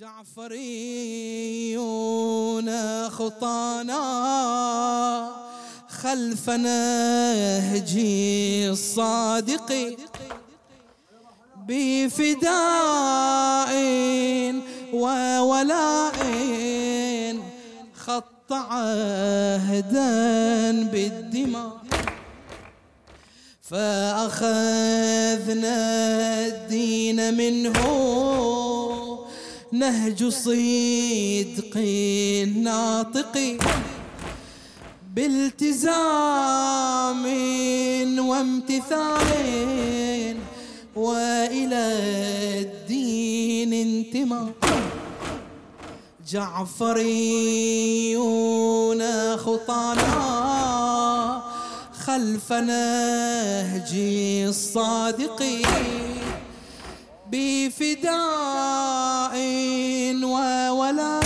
جعفريون خطانا خلف نهجي الصادق بفداء وولاء خط عهدا بالدماء فأخذنا الدين منه نهج صدق ناطق بالتزام وامتثال وإلى الدين انتماء. جعفريون خطانا خلف نهجي الصادقين. بفداء وولاء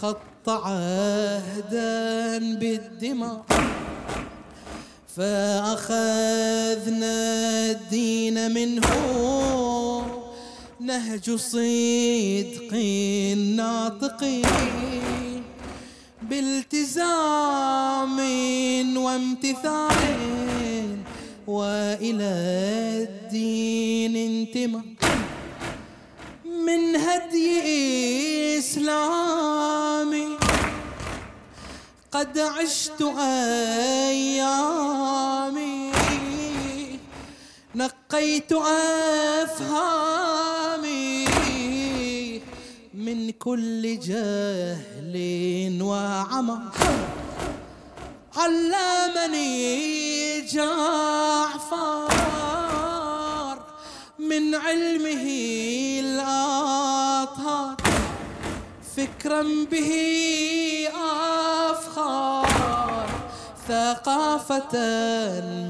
خط عهدا بالدماء فأخذنا الدين منه. نهج صدق ناطق بالتزام وامتثال وإلى الدين انتمى من هدي إسلامي قد عشت أيامي. نقيت أفهامي من كل جهل وعمى. علمني جعفر. من علمه الأطهار فكرا به أفخار ثقافة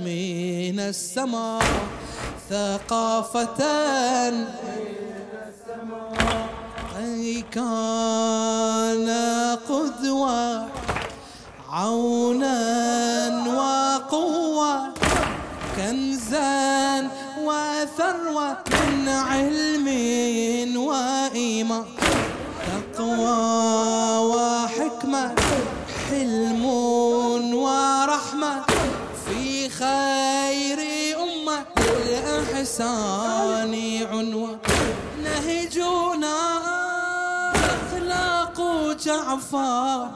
من السماء ثقافة من السماء كان قدوة عونا وقوة. كنزا وثروة من علم وإيمان. تقوى وحكمة حلم ورحمة. في خير أمة الإحسان عنوة نهجنا أخلاق جعفر.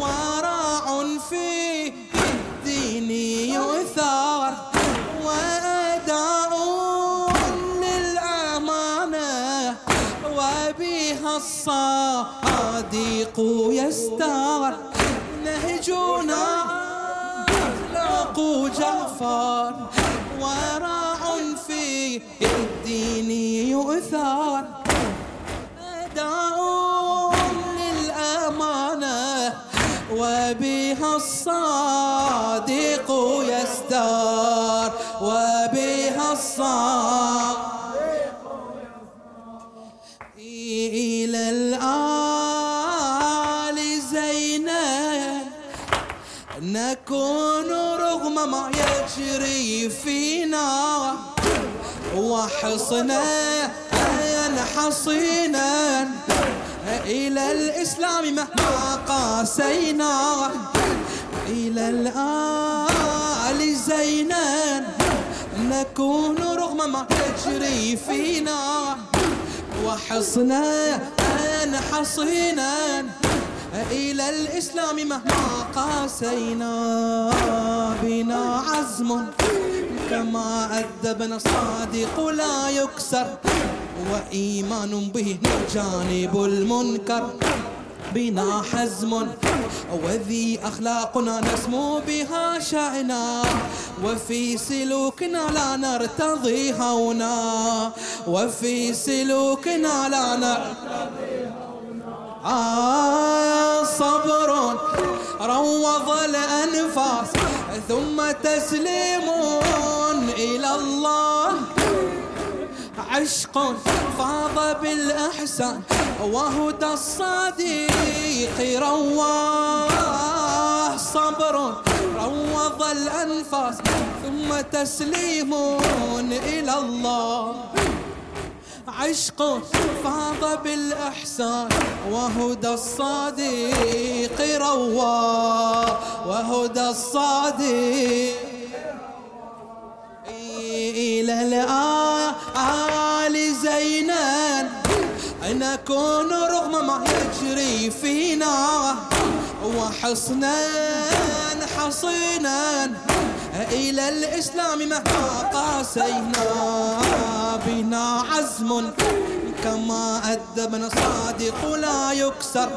ورع في الصادق يستار نهجنا أخلاق جعفر. ورع في الدين يؤثر. أداء للأمانة. وبها الصادق يستار وبها الصادق نكون رغم ما يجري فينا وحصنا حصينا إلى الإسلام مهما قاسينا إلى الآل زينا نكون رغم ما يجري فينا وحصنا حصينا إلى الإسلام مهما قاسينا بنا عزم. كما أدبنا الصادق لا يكسر وإيمان به جانب المنكر. بنا حزم وذي أخلاقنا نسمو بها شأنا. وفي سلوكنا لا نرتضي هونا. وفي سلوكنا لا نرتضي آه. صبر روض الأنفاس ثم تسليم إلى الله. عشق فاض بالإحسان وهدى الصديق رواه صبر روض الأنفاس ثم تسليم إلى الله. عشق فاض بالإحسان وهدى الصديق روى وهدى الصديق إلى الآل زينان نكون رغم ما يجري فينا وحصنا حصينا. إلى الإسلام مهما قاسينا بنا عزم كما أدبنا صادق لا يكسر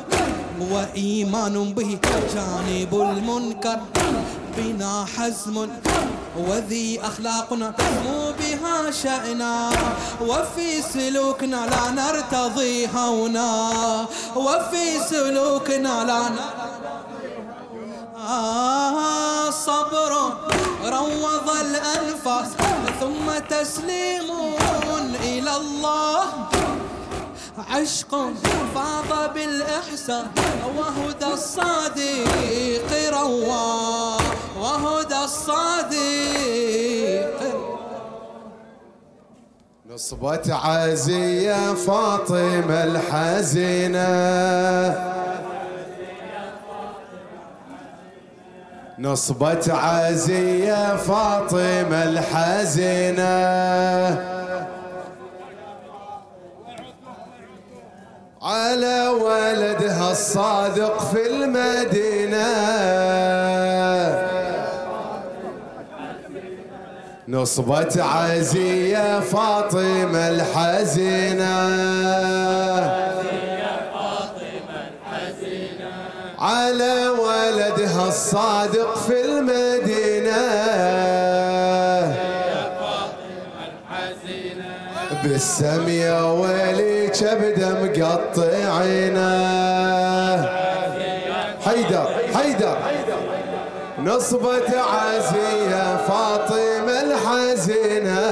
وإيمان به جانب المنكر بنا حزم وذي أخلاقنا تسمو بها شأنا وفي سلوكنا لا نرتضي هونا وفي سلوكنا لا آه صبر روض الأنفاس ثم تسليم إلى الله. عشق فاض بالإحسان وهدى الصادق روى. وهدى الصادق. نصبة عزية فاطمة الحزينة. نصبة عزية فاطمة الحزينة. على ولدها الصادق في المدينة. نصبة عزية فاطمة الحزينة. الصادق في المدينة. بالسم يا ويلي كبده مقطعينا حيدر حيدر. نصبة عزية فاطمة الحزينة.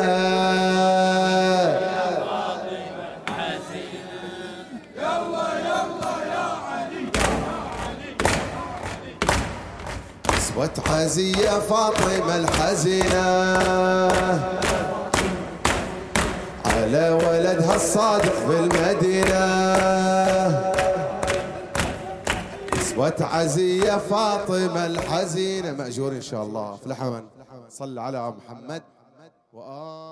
نصبة عزية فاطمة الحزينة. على ولدها الصادق بالمدينة اسوة عزية فاطمة الحزينة. مأجور إن شاء الله. الحمن صل على محمد. وآل